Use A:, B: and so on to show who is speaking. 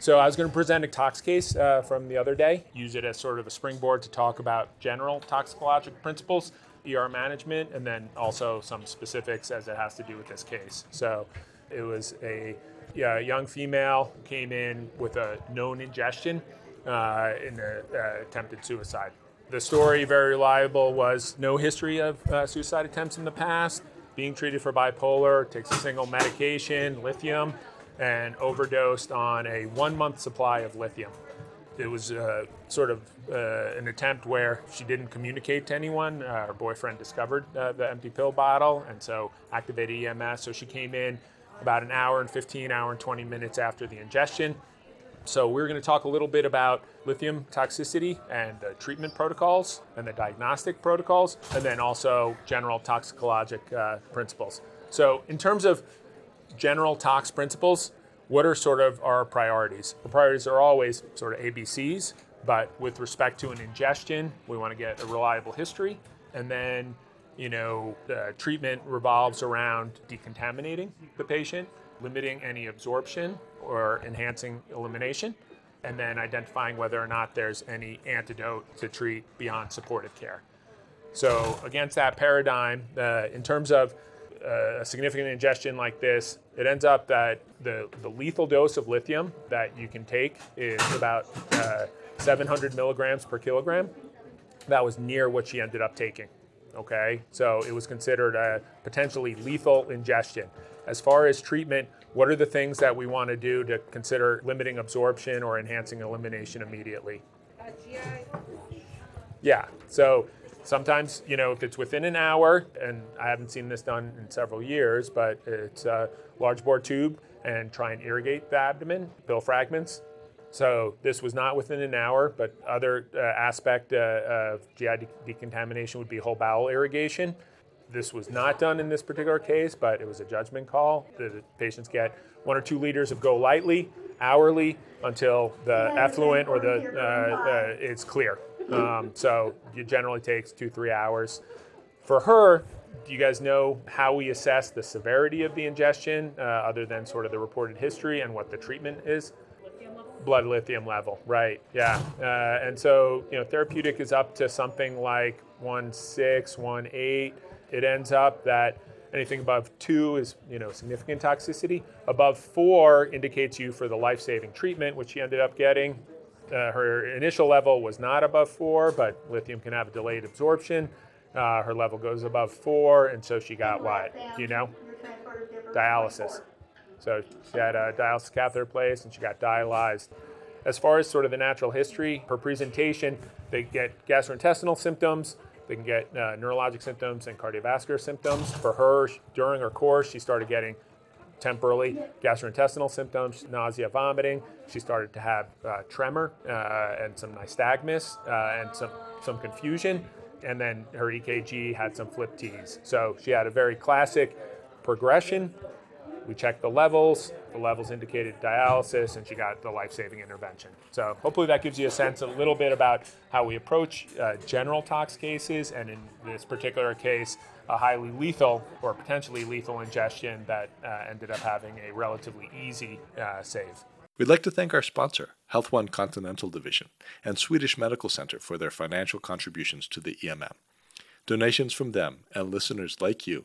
A: So I was going to present a tox case uh, from the other day, use it as sort of a springboard to talk about general toxicologic principles, ER management, and then also some specifics as it has to do with this case. So it was a yeah, young female came in with a known ingestion uh, in an uh, attempted suicide. The story, very reliable, was no history of uh, suicide attempts in the past, being treated for bipolar, takes a single medication, lithium, and overdosed on a one month supply of lithium. It was uh, sort of uh, an attempt where she didn't communicate to anyone. Uh, her boyfriend discovered uh, the empty pill bottle and so activated EMS. So she came in about an hour and 15, hour and 20 minutes after the ingestion. So we're going to talk a little bit about lithium toxicity and the treatment protocols and the diagnostic protocols, and then also general toxicologic uh, principles. So in terms of general tox principles, what are sort of our priorities? The priorities are always sort of ABCs, but with respect to an ingestion, we want to get a reliable history. And then, you know, the treatment revolves around decontaminating the patient, limiting any absorption or enhancing elimination, and then identifying whether or not there's any antidote to treat beyond supportive care. So, against that paradigm, uh, in terms of a significant ingestion like this, it ends up that the, the lethal dose of lithium that you can take is about uh, 700 milligrams per kilogram. That was near what she ended up taking. Okay, so it was considered a potentially lethal ingestion. As far as treatment, what are the things that we want to do to consider limiting absorption or enhancing elimination immediately? Uh, yeah, so sometimes, you know, if it's within an hour, and I haven't seen this done in several years, but it's a large bore tube and try and irrigate the abdomen, pill fragments. So this was not within an hour, but other uh, aspect uh, of GI de- decontamination would be whole bowel irrigation. This was not done in this particular case, but it was a judgment call. The patients get one or two liters of GoLYTELY hourly until the effluent or the uh, uh, is clear. Um, so it generally takes two three hours. For her, do you guys know how we assess the severity of the ingestion, uh, other than sort of the reported history and what the treatment is? blood lithium level, right? Yeah, uh, and so you know, therapeutic is up to something like one six, one eight. It ends up that anything above two is you know significant toxicity. Above four indicates you for the life-saving treatment, which she ended up getting. Uh, her initial level was not above four, but lithium can have a delayed absorption. Uh, her level goes above four, and so she got what? Do you know? Dialysis. So she had a dialysis catheter placed and she got dialyzed. As far as sort of the natural history, her presentation, they get gastrointestinal symptoms, they can get uh, neurologic symptoms and cardiovascular symptoms. For her, during her course, she started getting temporarily gastrointestinal symptoms, nausea, vomiting. She started to have uh, tremor uh, and some nystagmus uh, and some, some confusion. And then her EKG had some flip T's. So she had a very classic progression we checked the levels. The levels indicated dialysis, and she got the life saving intervention. So, hopefully, that gives you a sense a little bit about how we approach uh, general tox cases, and in this particular case, a highly lethal or potentially lethal ingestion that uh, ended up having a relatively easy uh, save.
B: We'd like to thank our sponsor, Health One Continental Division, and Swedish Medical Center for their financial contributions to the EMM. Donations from them and listeners like you